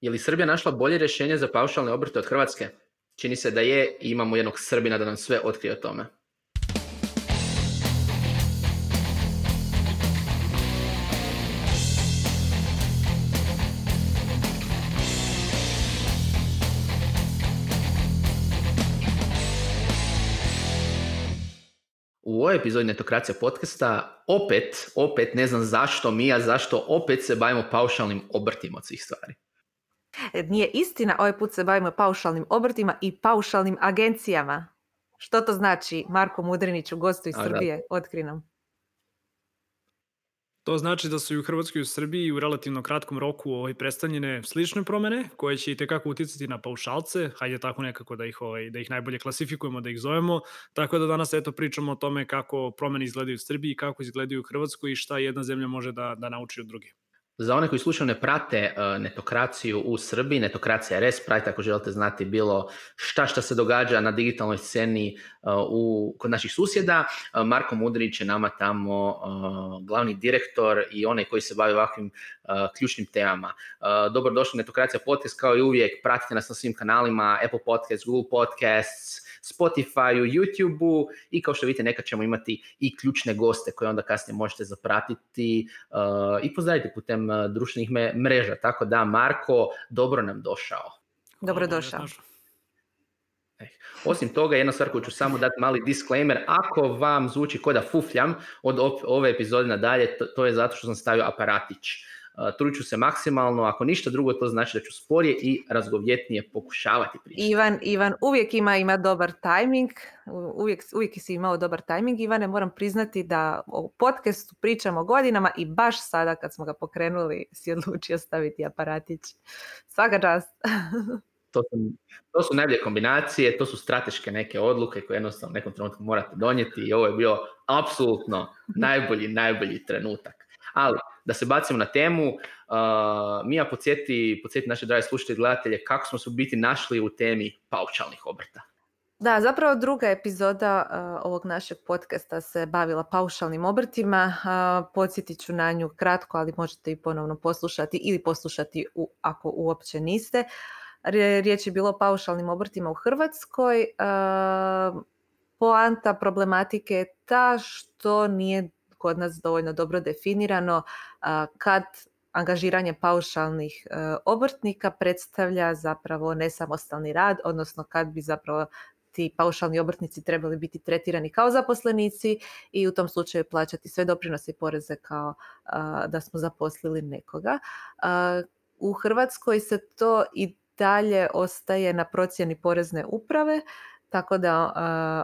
Je li Srbija našla bolje rješenje za paušalne obrte od Hrvatske? Čini se da je i imamo jednog Srbina da nam sve otkrije o tome. U ovoj epizodi Netokracija podcasta opet, opet, ne znam zašto mi, a zašto opet se bavimo paušalnim obrtima od svih stvari. Nije istina, ovaj put se bavimo paušalnim obrtima i paušalnim agencijama. Što to znači, Marko Mudrinić u gostu iz Srbije? Otkri nam. To znači da su i u Hrvatskoj i u Srbiji u relativno kratkom roku ovaj, predstavljene slične promene koje će i tekako uticati na paušalce, hajde tako nekako da ih, ovaj, da ih najbolje klasifikujemo, da ih zovemo, tako da danas eto pričamo o tome kako promene izgledaju u Srbiji, kako izgledaju u Hrvatskoj i šta jedna zemlja može da, da nauči od druge. Za one koji slušaju ne prate uh, netokraciju u Srbiji, netokracija RS, pratite ako želite znati bilo šta šta se događa na digitalnoj sceni uh, u, kod naših susjeda. Uh, Marko Mudrić je nama tamo glavni direktor i onaj koji se bavi ovakvim ključnim temama. Dobrodošli Netokracija podcast, kao i uvijek, pratite nas na svim kanalima, Apple Podcasts, Google Podcasts, Spotify, YouTube-u i kao što vidite nekad ćemo imati i ključne goste koje onda kasnije možete zapratiti uh, i pozdraviti putem uh, društvenih mreža. Tako da, Marko, dobro nam došao. Dobro došao. Eh, osim toga, jedna stvar koju ću samo dati mali disclaimer, ako vam zvuči kod da fufljam od ove epizode nadalje, to, to je zato što sam stavio aparatić trudit ću se maksimalno, ako ništa drugo to znači da ću sporije i razgovjetnije pokušavati pričati. Ivan, Ivan uvijek ima, ima dobar tajming, uvijek, uvijek si imao dobar tajming. Ivane, moram priznati da o podcastu pričamo godinama i baš sada kad smo ga pokrenuli si odlučio staviti aparatić. Svaka čast. to su, to su najbolje kombinacije, to su strateške neke odluke koje jednostavno u nekom trenutku morate donijeti i ovo je bio apsolutno najbolji, najbolji trenutak. Ali, da se bacimo na temu, uh, Mija podsjeti, podsjeti naše drage slušatelje i gledatelje kako smo se biti našli u temi paučalnih obrta. Da, zapravo druga epizoda uh, ovog našeg podcasta se bavila paušalnim obrtima. Uh, podsjetit ću na nju kratko, ali možete i ponovno poslušati ili poslušati u, ako uopće niste. Riječ je bilo o paušalnim obrtima u Hrvatskoj. Uh, poanta problematike je ta što nije kod nas dovoljno dobro definirano kad angažiranje paušalnih e, obrtnika predstavlja zapravo nesamostalni rad, odnosno kad bi zapravo ti paušalni obrtnici trebali biti tretirani kao zaposlenici i u tom slučaju plaćati sve doprinose i poreze kao da smo zaposlili nekoga. U Hrvatskoj se to i dalje ostaje na procjeni porezne uprave, tako da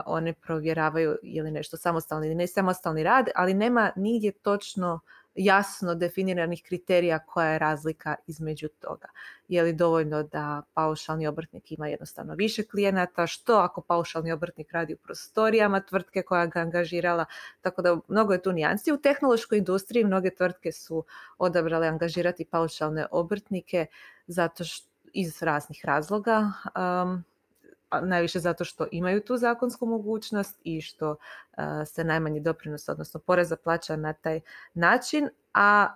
uh, one provjeravaju je li nešto samostalni ili ne samostalni rad, ali nema nigdje točno jasno definiranih kriterija koja je razlika između toga. Je li dovoljno da paušalni obrtnik ima jednostavno više klijenata, što ako paušalni obrtnik radi u prostorijama tvrtke koja ga angažirala, tako da mnogo je tu nijansi. U tehnološkoj industriji mnoge tvrtke su odabrale angažirati paušalne obrtnike zato što iz raznih razloga. Najviše zato što imaju tu zakonsku mogućnost i što se najmanji doprinos, odnosno poreza plaća na taj način, a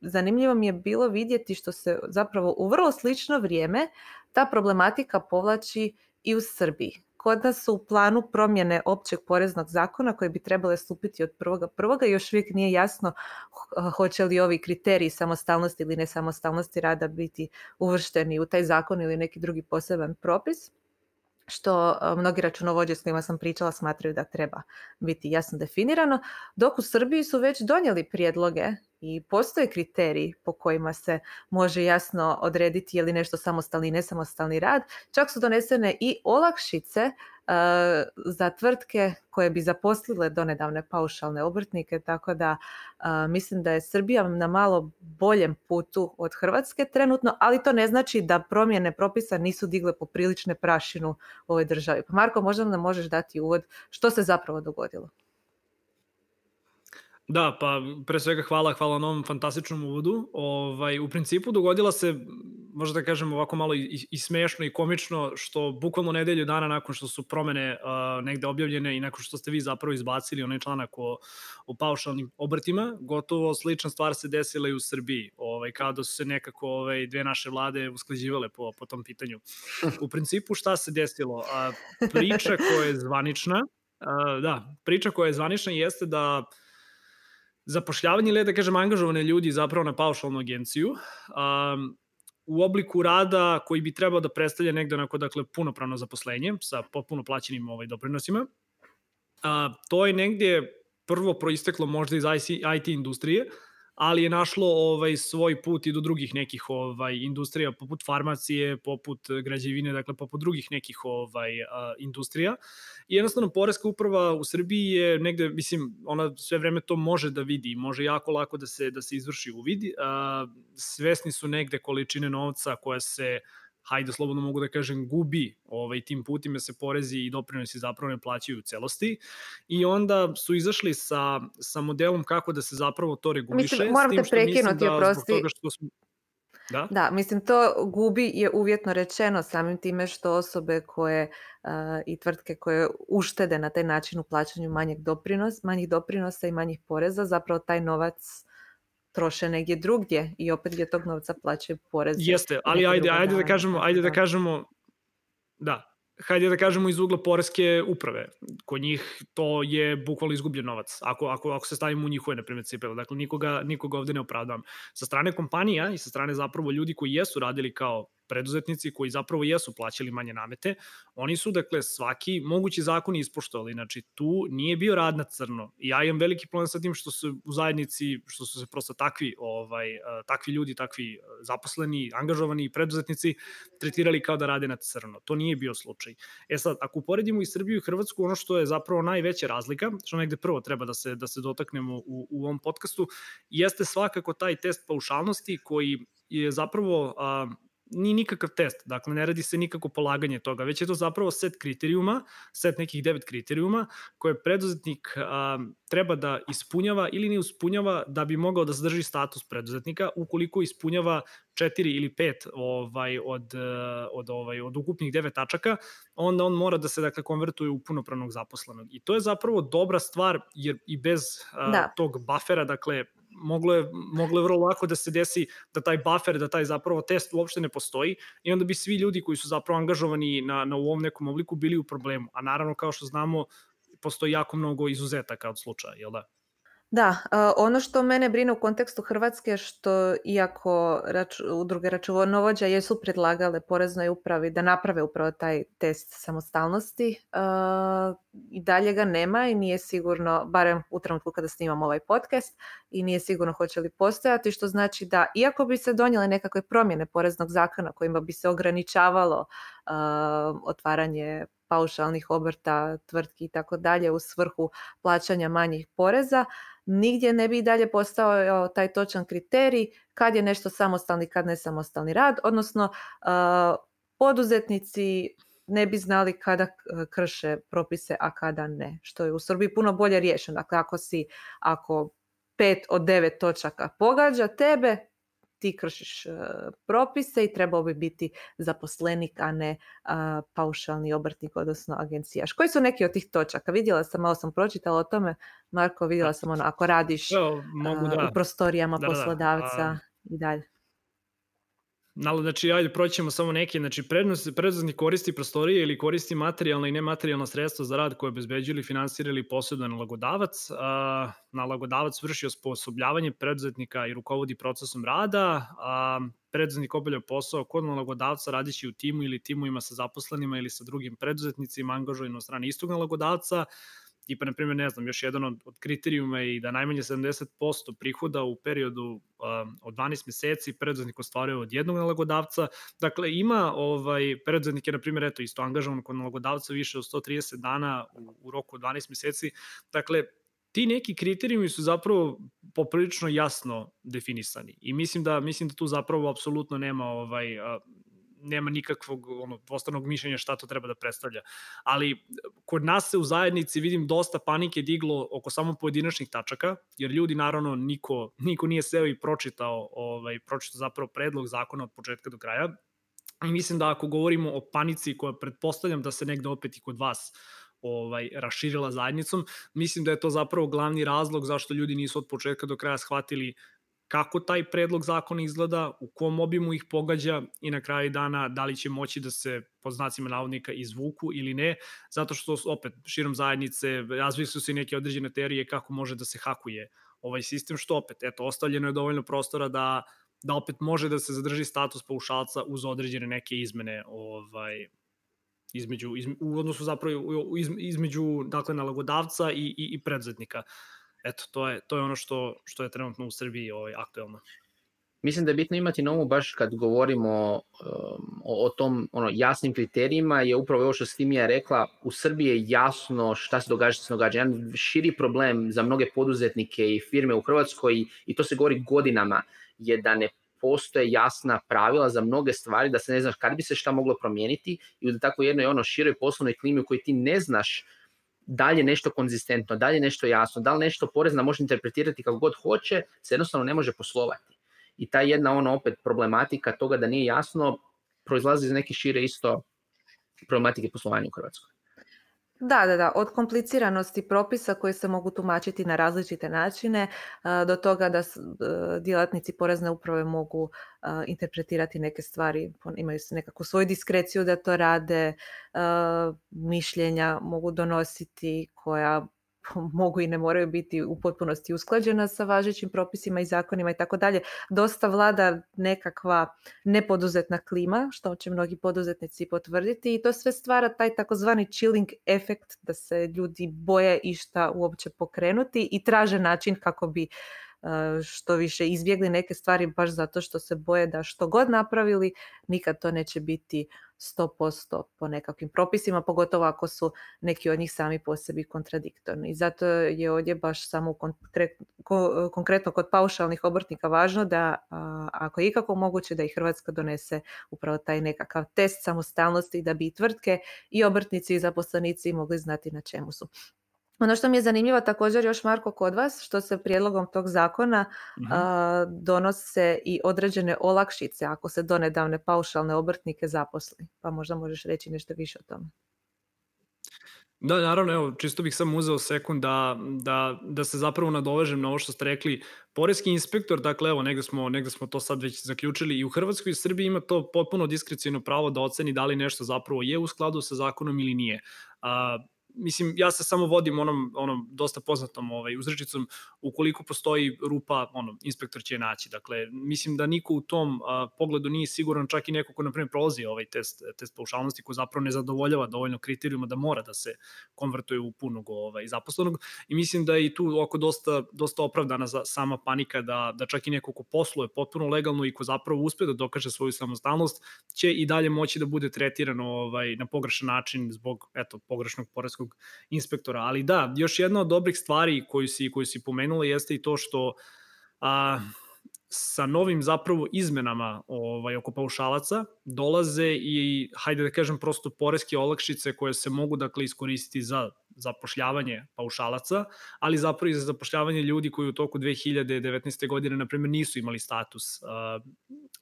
zanimljivo mi je bilo vidjeti što se zapravo u vrlo slično vrijeme ta problematika povlači i u Srbiji. Kod nas su u planu promjene općeg poreznog zakona koje bi trebale stupiti od prvoga prvoga. Još uvijek nije jasno hoće li ovi kriteriji samostalnosti ili nesamostalnosti rada biti uvršteni u taj zakon ili neki drugi poseban propis što mnogi računovođe s kojima sam pričala smatraju da treba biti jasno definirano, dok u Srbiji su već donijeli prijedloge i postoje kriteriji po kojima se može jasno odrediti je li nešto samostalni i nesamostalni rad. Čak su donesene i olakšice e, za tvrtke koje bi zaposlile donedavne paušalne obrtnike, tako da e, mislim da je Srbija na malo boljem putu od Hrvatske trenutno, ali to ne znači da promjene propisa nisu digle poprilične prašinu u ovoj državi. Pa Marko, možda nam možeš dati uvod što se zapravo dogodilo? Da, pa pre svega hvala, hvala na ovom fantastičnom uvodu. Ovaj, u principu dogodila se možda da kažem ovako malo i, i smešno i komično, što bukvalno nedelju dana nakon što su promene uh, negde objavljene i nakon što ste vi zapravo izbacili onaj članak o, o paušalnim obrtima, gotovo slična stvar se desila i u Srbiji, ovaj, kao da su se nekako ovaj, dve naše vlade usklađivale po, po tom pitanju. U principu šta se desilo? A, priča koja je zvanična, a, da, priča koja je zvanična jeste da zapošljavanje ili da kažem angažovane ljudi zapravo na paušalnu agenciju um, u obliku rada koji bi trebao da predstavlja negde onako dakle punopravno zaposlenje sa potpuno plaćenim ovaj doprinosima. A, to je negde prvo proisteklo možda iz IT industrije, ali je našlo ovaj svoj put i do drugih nekih ovaj industrija poput farmacije, poput građevine, dakle poput drugih nekih ovaj industrija. I jednostavno poreska uprava u Srbiji je negde mislim ona sve vreme to može da vidi, može jako lako da se da se izvrši uvid. Svesni su negde količine novca koja se hajde slobodno mogu da kažem, gubi ovaj, tim putima se porezi i doprinosi zapravo ne plaćaju u celosti i onda su izašli sa, sa modelom kako da se zapravo to reguliše. Mislim, moram te prekinuti, da, oprosti. Toga što smo, Da? Da, mislim to gubi je uvjetno rečeno samim time što osobe koje uh, i tvrtke koje uštede na taj način u plaćanju manjeg doprinos, manjih doprinosa i manjih poreza, zapravo taj novac troše negdje drugdje i opet gdje tog novca plaćaju poreze. Jeste, ali ajde, ajde da kažemo, ajde da kažemo, da, hajde da kažemo iz ugla poreske uprave. Kod njih to je bukvalno izgubljen novac, ako, ako, ako se stavimo u njihove, na primjer, cipele. Dakle, nikoga, nikoga ovde ne opravdavam. Sa strane kompanija i sa strane zapravo ljudi koji jesu radili kao preduzetnici koji zapravo jesu plaćali manje namete, oni su, dakle, svaki mogući zakon ispoštovali. Znači, tu nije bio rad na crno. I ja imam veliki problem sa tim što su u zajednici, što su se prosto takvi, ovaj, takvi ljudi, takvi zaposleni, angažovani preduzetnici tretirali kao da rade na crno. To nije bio slučaj. E sad, ako uporedimo i Srbiju i Hrvatsku, ono što je zapravo najveća razlika, što negde prvo treba da se, da se dotaknemo u, u ovom podcastu, jeste svakako taj test paušalnosti koji je zapravo a, ni nikakav test, dakle ne radi se nikako polaganje toga, već je to zapravo set kriterijuma, set nekih devet kriterijuma koje preduzetnik a, treba da ispunjava ili ne ispunjava da bi mogao da zadrži status preduzetnika ukoliko ispunjava četiri ili pet ovaj od od ovaj od ukupnih devet tačaka, onda on mora da se dakle konvertuje u punopravnog zaposlenog. I to je zapravo dobra stvar jer i bez a, da. tog bafera, dakle moglo je, moglo je vrlo lako da se desi da taj buffer, da taj zapravo test uopšte ne postoji i onda bi svi ljudi koji su zapravo angažovani na, na ovom nekom obliku bili u problemu. A naravno, kao što znamo, postoji jako mnogo izuzetaka od slučaja, jel da? Da, ono što mene brine u kontekstu Hrvatske što iako rač, udruge računovođa jesu predlagale poreznoj upravi da naprave upravo taj test samostalnosti, i dalje ga nema i nije sigurno, barem u trenutku kada snimam ovaj podcast, i nije sigurno hoće li postojati, što znači da iako bi se donijele nekakve promjene poreznog zakona kojima bi se ograničavalo otvaranje paušalnih obrta, tvrtki i tako dalje u svrhu plaćanja manjih poreza, nigdje ne bi i dalje postao taj točan kriterij kad je nešto samostalni, kad ne samostalni rad, odnosno poduzetnici ne bi znali kada krše propise, a kada ne, što je u Srbiji puno bolje riješeno. Dakle, ako si, ako pet od devet točaka pogađa tebe, ti kršiš propise i trebao bi biti zaposlenik, a ne paušalni obrtnik, odnosno agencijaš. Koji su neki od tih točaka? Vidjela sam, malo sam pročitala o tome, Marko, vidjela sam ono, ako radiš Evo, mogu, da. u prostorijama da, poslodavca da, da. i dalje. Nalo, znači, ajde, proćemo samo neke. Znači, preduzetnik koristi prostorije ili koristi materijalna i nematerijalna sredstva za rad koje obezbeđuje ili finansira ili posjeduje nalagodavac. Nalagodavac vrši osposobljavanje preduzetnika i rukovodi procesom rada. A, preduzetnik obavlja posao kod nalagodavca radići u timu ili timovima sa zaposlenima ili sa drugim preduzetnicima angažovanim od strane istog nalagodavca tipa, na primjer, ne znam, još jedan od, od kriterijuma je i da najmanje 70% prihoda u periodu od 12 meseci preduzetnik ostvaruje od jednog nalagodavca. Dakle, ima ovaj, preduzetnik je, na primjer, eto, isto angažovan kod nalagodavca više od 130 dana u, u roku od 12 meseci. Dakle, ti neki kriterijumi su zapravo poprilično jasno definisani i mislim da mislim da tu zapravo apsolutno nema ovaj nema nikakvog ono, mišljenja šta to treba da predstavlja. Ali kod nas se u zajednici vidim dosta panike diglo oko samo pojedinačnih tačaka, jer ljudi naravno niko, niko nije seo i pročitao, ovaj, pročitao zapravo predlog zakona od početka do kraja. I mislim da ako govorimo o panici koja pretpostavljam da se negde opet i kod vas ovaj raširila zajednicom, mislim da je to zapravo glavni razlog zašto ljudi nisu od početka do kraja shvatili kako taj predlog zakona izgleda, u kom obimu ih pogađa i na kraju dana da li će moći da se pod znacima navodnika izvuku ili ne, zato što opet širom zajednice razviju su se neke određene teorije kako može da se hakuje ovaj sistem, što opet, eto, ostavljeno je dovoljno prostora da da opet može da se zadrži status paušalca uz određene neke izmene ovaj između, izme, u odnosu zapravo iz, između dakle nalagodavca i, i, i preduzetnika eto, to je, to je ono što, što je trenutno u Srbiji ovaj, aktuelno. Mislim da je bitno imati na umu baš kad govorimo um, o, o tom ono, jasnim kriterijima je upravo ovo što Stimija rekla, u Srbiji je jasno šta se događa, šta se događa. Jedan širi problem za mnoge poduzetnike i firme u Hrvatskoj i, to se govori godinama je da ne postoje jasna pravila za mnoge stvari, da se ne znaš kad bi se šta moglo promijeniti i da tako jednoj ono široj poslovnoj klimi u kojoj ti ne znaš da li je nešto konzistentno, da li je nešto jasno, da li nešto porezna može interpretirati kako god hoće, se jednostavno ne može poslovati. I ta jedna ono opet problematika toga da nije jasno proizlazi iz neke šire isto problematike poslovanja u Hrvatskoj. Da, da, da, od kompliciranosti propisa koji se mogu tumačiti na različite načine do toga da djelatnici porezne uprave mogu interpretirati neke stvari, imaju nekakvu svoju diskreciju da to rade, mišljenja mogu donositi koja mogu i ne moraju biti u potpunosti usklađena sa važećim propisima i zakonima i tako dalje. Dosta vlada nekakva nepoduzetna klima, što će mnogi poduzetnici potvrditi i to sve stvara taj takozvani chilling efekt da se ljudi boje išta uopće pokrenuti i traže način kako bi što više izbjegli neke stvari baš zato što se boje da što god napravili nikad to neće biti 100% po nekakvim propisima, pogotovo ako su neki od njih sami po sebi kontradiktorni. I zato je ovdje baš samo konkretno kod paušalnih obrtnika važno da ako je ikako moguće da i Hrvatska donese upravo taj nekakav test samostalnosti da bi i tvrtke i obrtnici i zaposlenici mogli znati na čemu su. Ono što mi je zanimljivo također još Marko kod vas, što se prijedlogom tog zakona uh donose i određene olakšice ako se donedavne paušalne obrtnike zaposli. Pa možda možeš reći nešto više o tome. Da, naravno, evo, čisto bih sam uzeo sekund da, da, da se zapravo nadovežem na ovo što ste rekli. Poreski inspektor, dakle, evo, negde smo, negde smo to sad već zaključili i u Hrvatskoj i Srbiji ima to potpuno diskrecijno pravo da oceni da li nešto zapravo je u skladu sa zakonom ili nije. A, mislim, ja se samo vodim onom, onom dosta poznatom ovaj, uzrečicom, ukoliko postoji rupa, ono, inspektor će naći. Dakle, mislim da niko u tom a, pogledu nije siguran, čak i neko ko, na primjer, prolazi ovaj test, test paušalnosti, ko zapravo ne zadovoljava dovoljno kriterijuma da mora da se konvertuje u punog ovaj, zaposlenog. I mislim da je i tu oko dosta, dosta opravdana za sama panika da, da čak i neko ko posluje potpuno legalno i ko zapravo uspe da dokaže svoju samostalnost, će i dalje moći da bude tretirano ovaj, na pogrešan način zbog eto, pogrešnog poreskog inspektora. Ali da, još jedna od dobrih stvari koju si, koju si pomenula jeste i to što a, sa novim zapravo izmenama ovaj, oko paušalaca dolaze i, hajde da kažem, prosto poreske olakšice koje se mogu dakle iskoristiti za zapošljavanje paušalaca, ali zapravo i za zapošljavanje ljudi koji u toku 2019. godine, na primjer, nisu imali status,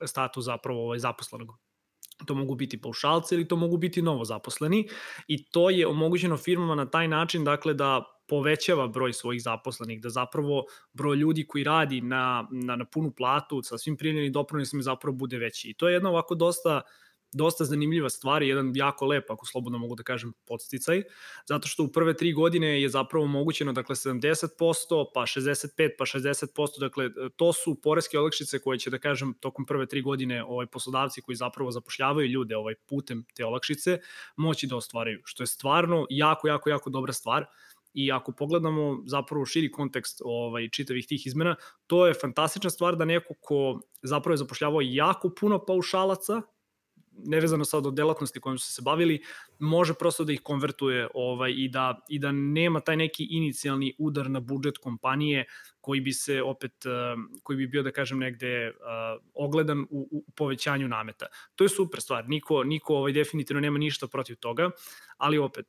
status zapravo ovaj, zaposlenog to mogu biti paušalci ili to mogu biti novozaposleni i to je omogućeno firmama na taj način dakle da povećava broj svojih zaposlenih, da zapravo broj ljudi koji radi na, na, na punu platu sa svim primljenim doprinosima zapravo bude veći. I to je jedna ovako dosta dosta zanimljiva stvar jedan jako lep, ako slobodno mogu da kažem, podsticaj, zato što u prve tri godine je zapravo omogućeno dakle 70%, pa 65, pa 60%, dakle to su poreske olakšice koje će da kažem tokom prve tri godine ovaj poslodavci koji zapravo zapošljavaju ljude ovaj putem te olakšice moći da ostvaraju, što je stvarno jako, jako, jako dobra stvar. I ako pogledamo zapravo širi kontekst ovaj, čitavih tih izmena, to je fantastična stvar da neko ko zapravo je zapošljavao jako puno paušalaca nevezano sad od delatnosti kojom su se bavili, može prosto da ih konvertuje ovaj, i, da, i da nema taj neki inicijalni udar na budžet kompanije koji bi se opet, koji bi bio da kažem negde ogledan u, u povećanju nameta. To je super stvar, niko, niko ovaj, definitivno nema ništa protiv toga, ali opet,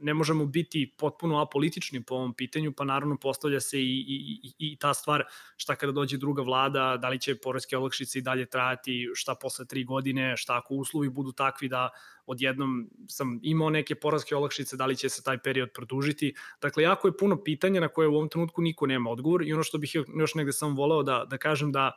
ne možemo biti potpuno apolitični po ovom pitanju, pa naravno postavlja se i, i, i, i ta stvar šta kada dođe druga vlada, da li će porezke olakšice i dalje trajati, šta posle tri godine, šta ako uslovi budu takvi da odjednom sam imao neke porezke olakšice, da li će se taj period produžiti. Dakle, jako je puno pitanja na koje u ovom trenutku niko nema odgovor i ono što bih još negde sam voleo da, da kažem da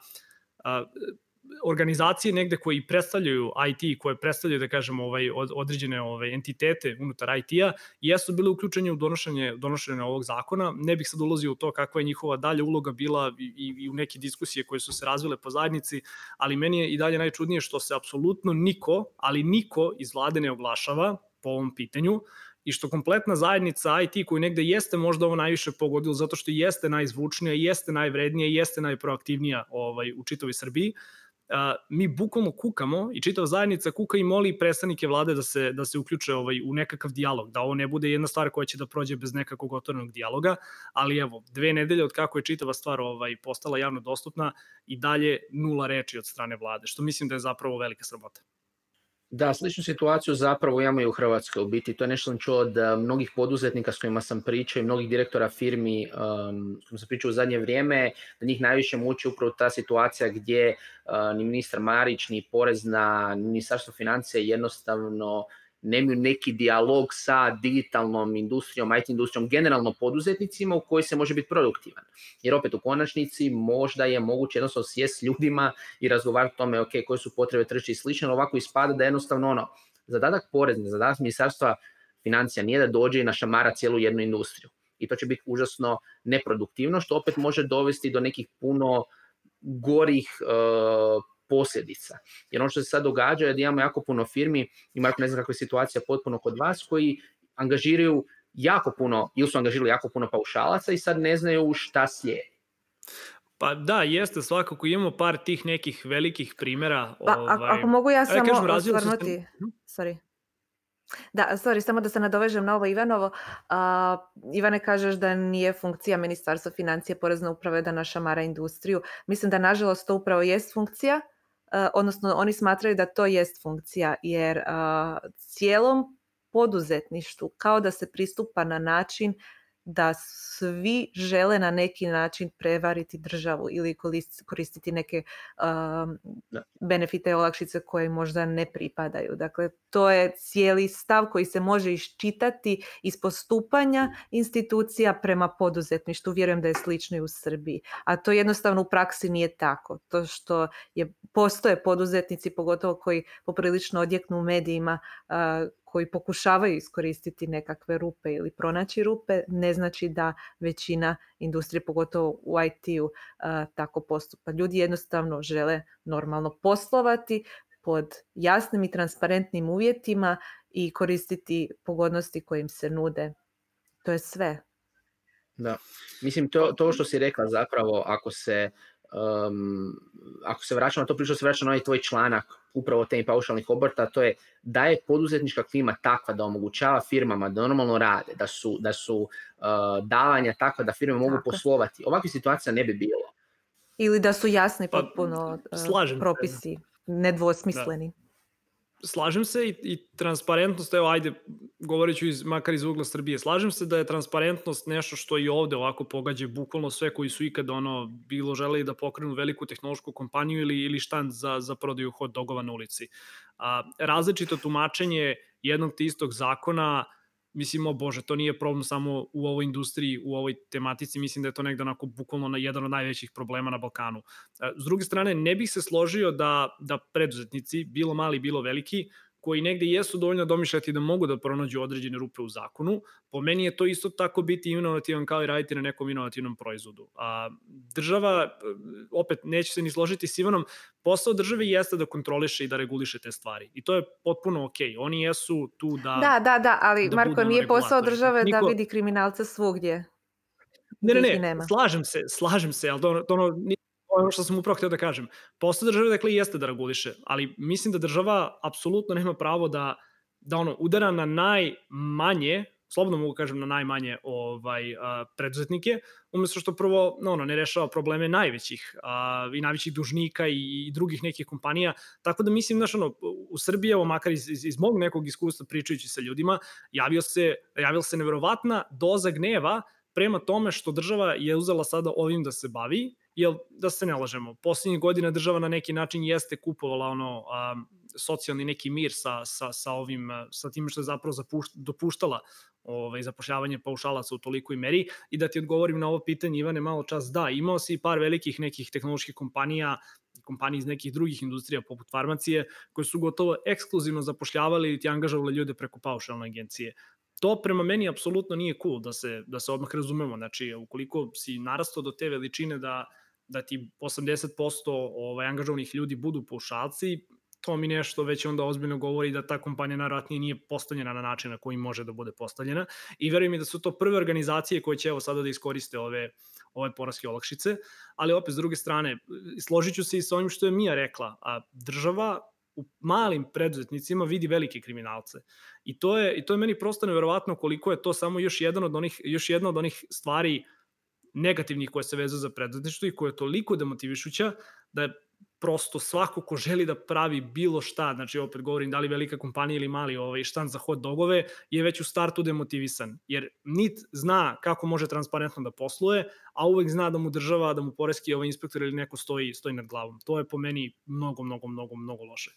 organizacije negde koji predstavljaju IT, koje predstavljaju, da kažemo, ovaj, određene ovaj, entitete unutar IT-a, jesu bile uključene u donošenje, donošenje ovog zakona. Ne bih sad ulazio u to kakva je njihova dalja uloga bila i, i, i u neke diskusije koje su se razvile po zajednici, ali meni je i dalje najčudnije što se apsolutno niko, ali niko iz vlade ne oglašava po ovom pitanju, i što kompletna zajednica IT koju negde jeste možda ovo najviše pogodilo zato što jeste najzvučnija, jeste najvrednija, jeste najproaktivnija ovaj, u čitavoj Srbiji, mi bukvalno kukamo i čitava zajednica kuka i moli predstavnike vlade da se, da se uključe ovaj, u nekakav dijalog, da ovo ne bude jedna stvar koja će da prođe bez nekakvog otvorenog dijaloga, ali evo, dve nedelje od kako je čitava stvar ovaj, postala javno dostupna i dalje nula reči od strane vlade, što mislim da je zapravo velika sramota. Da, sličnu situaciju zapravo imamo i u Hrvatskoj. U biti to je nešto sam čuo od eh, mnogih poduzetnika s kojima sam pričao i mnogih direktora firmi um, s kojima sam pričao u zadnje vrijeme, da njih najviše muči upravo ta situacija gdje uh, ni ministar Marić, ni porezna, ni ministarstvo financija jednostavno nemaju neki dijalog sa digitalnom industrijom, IT industrijom, generalno poduzetnicima u koji se može biti produktivan. Jer opet u konačnici možda je moguće jednostavno sjest s ljudima i razgovarati o tome ok, koje su potrebe tržišta i slično, ovako ispada da jednostavno ono, zadatak porezne, zadatak ministarstva financija nije da dođe i našamara cijelu jednu industriju. I to će biti užasno neproduktivno, što opet može dovesti do nekih puno gorih uh, posljedica. Jer ono što se sad događa je da imamo jako puno firmi, i Marko ne znam kakva je situacija potpuno kod vas, koji angažiraju jako puno, ili su angažirali jako puno paušalaca i sad ne znaju šta slijedi. Pa da, jeste, svakako imamo par tih nekih velikih primera. Pa, ovaj, ako mogu ja samo kažem, osvrnuti, mhm. sorry. Da, sorry, samo da se nadovežem na ovo Ivanovo. Uh, Ivane, kažeš da nije funkcija Ministarstva financije porezne uprave da našamara industriju. Mislim da nažalost to upravo jest funkcija odnosno oni smatraju da to jest funkcija jer eh, cijelom poduzetništvu kao da se pristupa na način da svi žele na neki način prevariti državu ili koristiti neke um, benefite i olakšice koje možda ne pripadaju. Dakle, to je cijeli stav koji se može iščitati iz postupanja institucija prema poduzetništvu. Vjerujem da je slično i u Srbiji. A to jednostavno u praksi nije tako. To što je, postoje poduzetnici, pogotovo koji poprilično odjeknu u medijima, uh, koji pokušavaju iskoristiti nekakve rupe ili pronaći rupe, ne znači da većina industrije, pogotovo u IT-u, tako postupa. Ljudi jednostavno žele normalno poslovati pod jasnim i transparentnim uvjetima i koristiti pogodnosti koje im se nude. To je sve. Da, mislim to, to što si rekla zapravo ako se um, ako se vraćamo na to priča, se vraća na ovaj tvoj članak upravo temi paušalnih obrta, to je da je poduzetnička klima takva da omogućava firmama da normalno rade, da su, da su uh, davanja takva da firme mogu Tako. poslovati. Ovakve situacija ne bi bilo. Ili da su jasni pa, potpuno uh, propisi, nedvosmisleni. Da slažem se i, i transparentnost, evo ajde, govorit ću iz, makar iz ugla Srbije, slažem se da je transparentnost nešto što i ovde ovako pogađa bukvalno sve koji su ikada ono, bilo želeli da pokrenu veliku tehnološku kompaniju ili, ili štand za, za prodaju hot dogova na ulici. A, različito tumačenje jednog te istog zakona mislim, o bože, to nije problem samo u ovoj industriji, u ovoj tematici, mislim da je to negde onako bukvalno na jedan od najvećih problema na Balkanu. E, s druge strane, ne bih se složio da, da preduzetnici, bilo mali, bilo veliki, koji negde jesu dovoljno domišljati da mogu da pronađu određene rupe u zakonu. Po meni je to isto tako biti inovativan kao i raditi na nekom inovativnom proizvodu. A država, opet neće se ni složiti s Ivanom, posao države jeste da kontroliše i da reguliše te stvari. I to je potpuno okej. Okay. Oni jesu tu da... Da, da, da, ali da Marko, nije posao države da Niko... da vidi kriminalca svugdje. Ne, ne, ne, slažem se, slažem se, ali ono, je ono što sam upravo htio da kažem. Posao države, dakle, jeste da reguliše, ali mislim da država apsolutno nema pravo da, da ono, udara na najmanje slobodno mogu kažem na najmanje ovaj a, preduzetnike, umesto što prvo no, ono, ne rešava probleme najvećih a, i najvećih dužnika i, i drugih nekih kompanija, tako da mislim, znaš, ono, u Srbiji, evo makar iz, iz, iz mog nekog iskustva pričajući sa ljudima, javio se, javila se neverovatna doza gneva prema tome što država je uzela sada ovim da se bavi, jer da se ne lažemo, poslednjih godina država na neki način jeste kupovala ono a, socijalni neki mir sa, sa, sa ovim, sa tim što je zapravo zapušt, dopuštala ovaj, zapošljavanje paušalaca u tolikoj meri i da ti odgovorim na ovo pitanje Ivane malo čas, da, imao si par velikih nekih tehnoloških kompanija kompanije iz nekih drugih industrija poput farmacije koje su gotovo ekskluzivno zapošljavali i ti angažovali ljude preko paušalne agencije. To prema meni apsolutno nije cool da se, da se odmah razumemo. Znači, ukoliko si narastao do te veličine da, da ti 80% ovaj, angažovanih ljudi budu paušalci, to mi nešto već onda ozbiljno govori da ta kompanija naravno nije postavljena na način na koji može da bude postavljena i verujem mi da su to prve organizacije koje će evo sada da iskoriste ove, ove poraske olakšice, ali opet s druge strane, složit ću se i sa onim što je Mija rekla, a država u malim preduzetnicima vidi velike kriminalce. I to je i to je meni prosto neverovatno koliko je to samo još jedan od onih još jedna od onih stvari negativnih koje se vezuju za preduzetništvo i koja je toliko demotivišuća da je prosto svako ko želi da pravi bilo šta, znači opet govorim da li velika kompanija ili mali ovaj štan za hot dogove, je već u startu demotivisan, jer nit zna kako može transparentno da posluje, a uvek zna da mu država, da mu poreski ovaj inspektor ili neko stoji, stoji nad glavom. To je po meni mnogo, mnogo, mnogo, mnogo loše.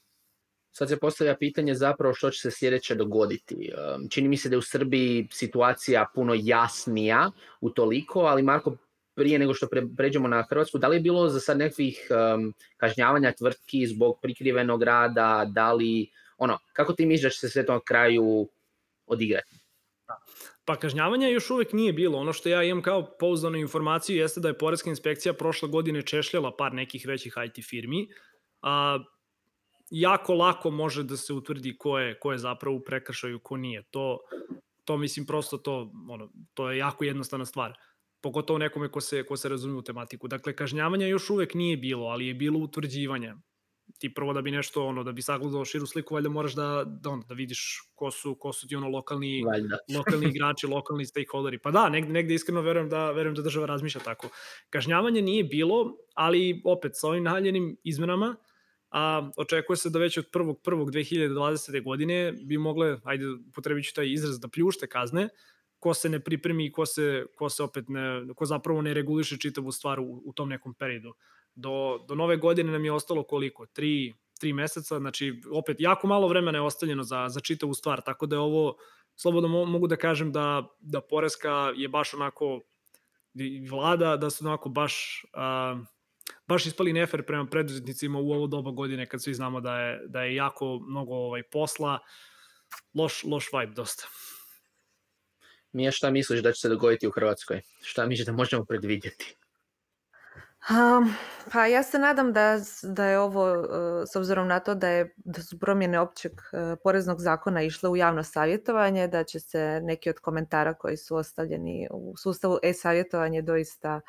Sad se postavlja pitanje zapravo što će se sljedeće dogoditi. Čini mi se da je u Srbiji situacija puno jasnija u toliko, ali Marko, prije nego što pre, pređemo na Hrvatsku, da li je bilo za sad um, kažnjavanja tvrtki zbog prikrivenog rada, da li, ono, kako ti misliš da će se sve to na kraju odigrati? Pa kažnjavanja još uvek nije bilo. Ono što ja imam kao pouzdanu informaciju jeste da je Poreska inspekcija prošle godine češljala par nekih većih IT firmi. A, jako lako može da se utvrdi ko je, ko je zapravo u prekršaju, ko nije. To, to mislim prosto to, ono, to je jako jednostavna stvar pogotovo nekome ko se, ko se razume u tematiku. Dakle, kažnjavanja još uvek nije bilo, ali je bilo utvrđivanje. Ti prvo da bi nešto, ono, da bi sagledao širu sliku, valjda moraš da, da, ono, da vidiš ko su, ko su ti ono lokalni, valjda. lokalni igrači, lokalni stakeholderi. Pa da, negde, negde iskreno verujem da, verujem da država razmišlja tako. Kažnjavanje nije bilo, ali opet sa ovim naljenim izmenama, a očekuje se da već od 1.1.2020. godine bi mogle, ajde potrebit ću taj izraz, da pljušte kazne, ko se ne pripremi i ko se, ko se opet ne, ko zapravo ne reguliše čitavu stvar u, u tom nekom periodu. Do, do nove godine nam je ostalo koliko? Tri, tri meseca, znači opet jako malo vremena je ostavljeno za, za čitavu stvar, tako da je ovo, slobodno mogu da kažem da, da Poreska je baš onako vlada, da su onako baš uh, baš ispali nefer prema preduzetnicima u ovo doba godine kad svi znamo da je, da je jako mnogo ovaj posla, loš, loš vibe dosta. Mija, šta misliš da će se dogoditi u Hrvatskoj? Šta misliš da možemo predvidjeti? Um, pa ja se nadam da, da je ovo, uh, s obzirom na to da, je, da su promjene općeg uh, poreznog zakona išle u javno savjetovanje, da će se neki od komentara koji su ostavljeni u sustavu e-savjetovanje doista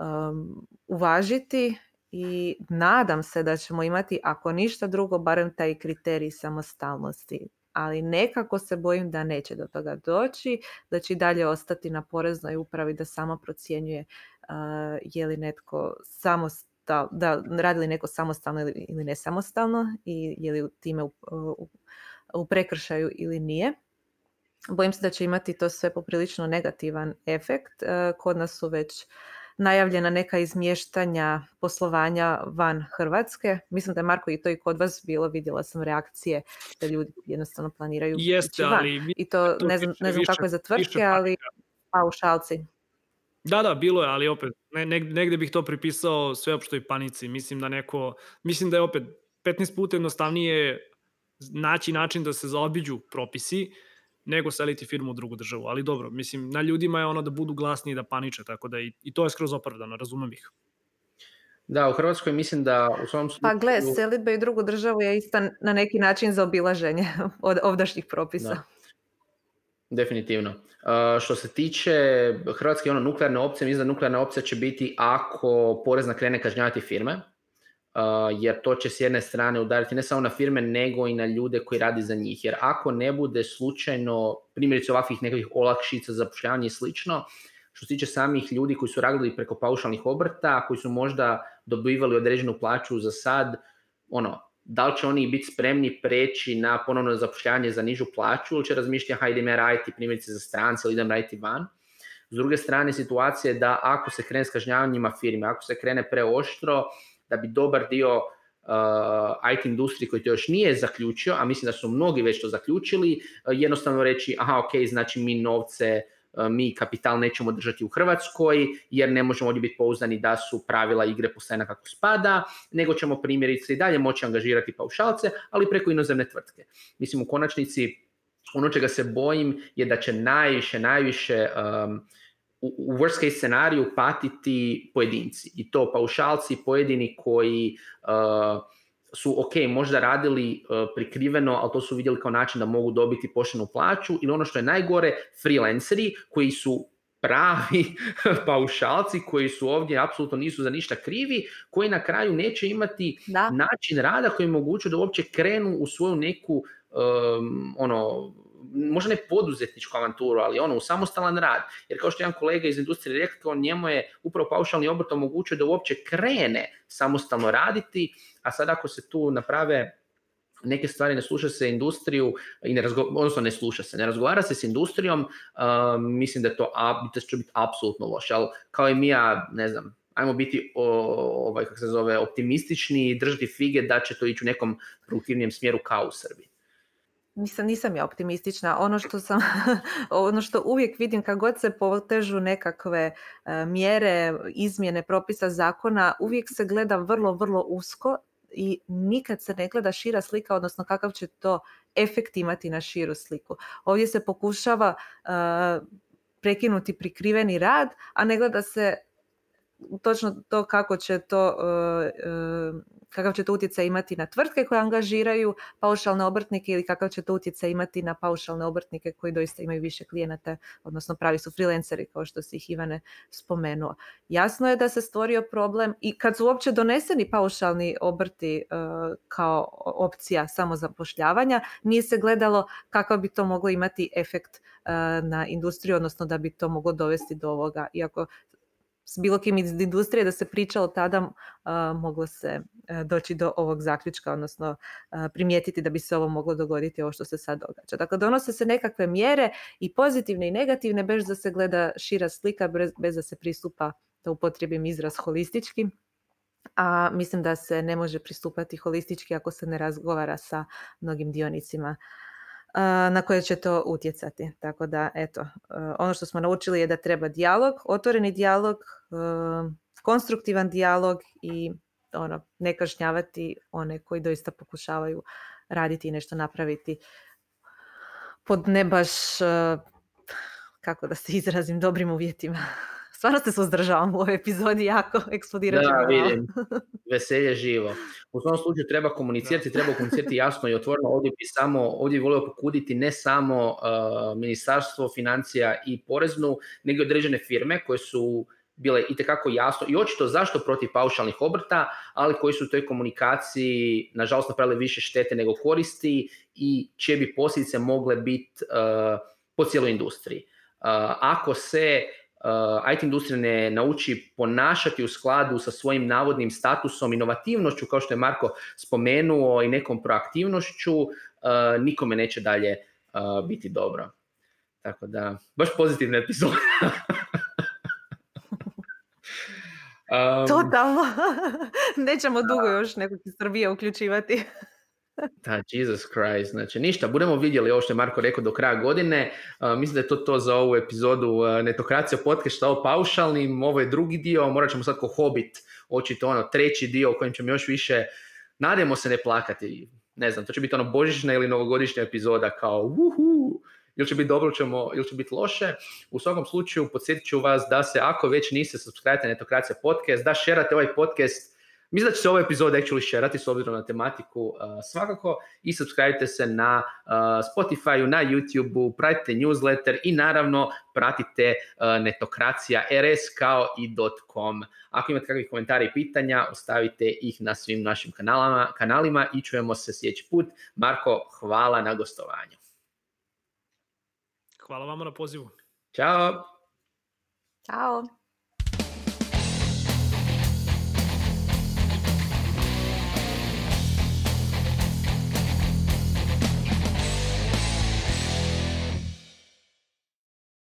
um, uvažiti i nadam se da ćemo imati, ako ništa drugo, barem taj kriterij samostalnosti ali nekako se bojim da neće do toga doći, da će i dalje ostati na poreznoj upravi da samo procjenjuje uh, je li netko samostal, da radi li neko samostalno ili, nesamostalno i je li time u, u, u prekršaju ili nije. Bojim se da će imati to sve poprilično negativan efekt. Uh, kod nas su već najavljena neka izmještanja poslovanja van Hrvatske. Mislim da je Marko i to i kod vas bilo, vidjela sam reakcije da ljudi jednostavno planiraju Jeste, van. ali I to, to ne znam, ne znam više, kako je za tvrtke, ali paušalci. Da, da, bilo je, ali opet, ne, negde bih to pripisao sveopštoj panici. Mislim da neko, mislim da je opet 15 puta jednostavnije naći način da se zaobiđu propisi, nego seliti firmu u drugu državu. Ali dobro, mislim, na ljudima je ono da budu glasni i da paniče, tako da i, i to je skroz opravdano, razumem ih. Da, u Hrvatskoj mislim da u svom slučaju... Pa gle, selitbe i drugu državu je isto na neki način za obilaženje od ovdašnjih propisa. Da. Definitivno. Uh, što se tiče Hrvatske ono, nuklearne opcije, mislim da nuklearna opcija će biti ako porezna krene kažnjavati firme, jer to će s jedne strane udariti ne samo na firme, nego i na ljude koji radi za njih. Jer ako ne bude slučajno, primjerice ovakvih nekakvih olakšica za zapošljavanje i slično, što se tiče samih ljudi koji su radili preko paušalnih obrta, koji su možda dobivali određenu plaću za sad, ono, da li će oni biti spremni preći na ponovno zapošljavanje za nižu plaću ili će razmišljati hajde me raditi primjerice za strance ili idem raditi van. S druge strane, situacija je da ako se krene s kažnjavanjima firme, ako se krene preoštro, da bi dobar dio uh, IT industrije koji to još nije zaključio, a mislim da su mnogi već to zaključili, uh, jednostavno reći, aha, ok, znači mi novce E, mi kapital nećemo držati u Hrvatskoj jer ne možemo ovdje biti pouzdani da su pravila igre postavljena kako spada, nego ćemo primjerice i dalje moći angažirati paušalce, ali preko inozemne tvrtke. Mislim u konačnici ono čega se bojim je da će najviše, najviše um, u worst case scenariju patiti pojedinci i to paušalci pojedini koji uh, su ok, možda radili uh, prikriveno, ali to su vidjeli kao način da mogu dobiti poštenu plaću ili ono što je najgore, freelanceri koji su pravi paušalci koji su ovdje apsolutno nisu za ništa krivi, koji na kraju neće imati da. način rada koji im mogućuje da uopće krenu u svoju neku um, ono možda ne poduzetničku avanturu, ali ono, u samostalan rad. Jer kao što je jedan kolega iz industrije rekao, njemu je upravo paušalni obrt omogućio da uopće krene samostalno raditi, a sad ako se tu naprave neke stvari ne sluša se industriju i ne razgo, odnosno ne sluša se, ne razgovara se s industrijom, uh, mislim da to da će biti apsolutno loše, ali kao i mi ja, ne znam, ajmo biti ovaj, kako se zove, optimistični i držati fige da će to ići u nekom produktivnijem smjeru kao u Srbiji. Nisam, nisam ja optimistična. Ono što sam, ono što uvijek vidim kad god se potežu nekakve uh, mjere, izmjene propisa zakona, uvijek se gleda vrlo, vrlo usko i nikad se ne gleda šira slika, odnosno kakav će to efekt imati na širu sliku. Ovdje se pokušava uh, prekinuti prikriveni rad, a ne gleda se točno to kako će to uh, uh, kakav će to utjecaj imati na tvrtke koje angažiraju paušalne obrtnike ili kakav će to utjecaj imati na paušalne obrtnike koji doista imaju više klijenata, odnosno pravi su freelanceri kao što si ih Ivane spomenuo. Jasno je da se stvorio problem i kad su uopće doneseni paušalni obrti uh, kao opcija samozapošljavanja, nije se gledalo kakav bi to moglo imati efekt na industriju, odnosno da bi to moglo dovesti do ovoga. Iako s bilo kim iz industrije da se pričalo tada moglo se uh, doći do ovog zaključka, odnosno primijetiti da bi se ovo moglo dogoditi ovo što se sad događa. Dakle, donose se nekakve mjere i pozitivne i negativne bez da se gleda šira slika, bez da se pristupa, da upotrijebim izraz holistički, a mislim da se ne može pristupati holistički ako se ne razgovara sa mnogim dionicima na koje će to utjecati. Tako da, eto, ono što smo naučili je da treba dijalog, otvoreni dijalog, konstruktivan dijalog i ono, ne kažnjavati one koji doista pokušavaju raditi i nešto napraviti pod ne baš, kako da se izrazim, dobrim uvjetima. Stvarno se suzdržavam u ovoj epizodi, jako eksplodirajući. Da, vidim. Veselje živo. U svom slučaju treba komunicirati, treba komunicirati jasno i otvoreno. Ovdje bi samo, ovdje bi volio pokuditi ne samo uh, ministarstvo financija i poreznu, nego određene firme koje su bile itekako jasno i očito zašto protiv paušalnih obrta, ali koji su u toj komunikaciji nažalost napravili više štete nego koristi i će bi posljedice mogle biti uh, po cijeloj industriji. Uh, ako se uh, IT industrija ne nauči ponašati u skladu sa svojim navodnim statusom, inovativnošću, kao što je Marko spomenuo, i nekom proaktivnošću, uh, nikome neće dalje uh, biti dobro. Tako da, baš pozitivna epizoda. um, Totalno. Nećemo dugo još nekog iz Srbije uključivati. Da, Jesus Christ. Znači, ništa, budemo vidjeli ovo što je Marko rekao do kraja godine. Uh, mislim da je to to za ovu epizodu uh, Netokracija podcasta o paušalnim. Ovo je drugi dio, morat ćemo sad ko Hobbit očito ono treći dio u kojem ćemo još više, nadajmo se ne plakati. Ne znam, to će biti ono božićna ili novogodišnja epizoda kao uhu, ili će biti dobro ćemo, ili će biti loše. U svakom slučaju podsjetit ću vas da se ako već niste subscribe na Netokracija podcast, da šerate ovaj podcast Mislim da će se ova epizoda actually šerati s obzirom na tematiku uh, svakako i subscribe se na uh, Spotify, na YouTube, pratite newsletter i naravno pratite uh, Netokracija RS kao i .com. Ako imate kakvih komentara i pitanja, ostavite ih na svim našim kanalama, kanalima i čujemo se sljedeći put. Marko, hvala na gostovanju. Hvala vama na pozivu. Ćao. Ćao.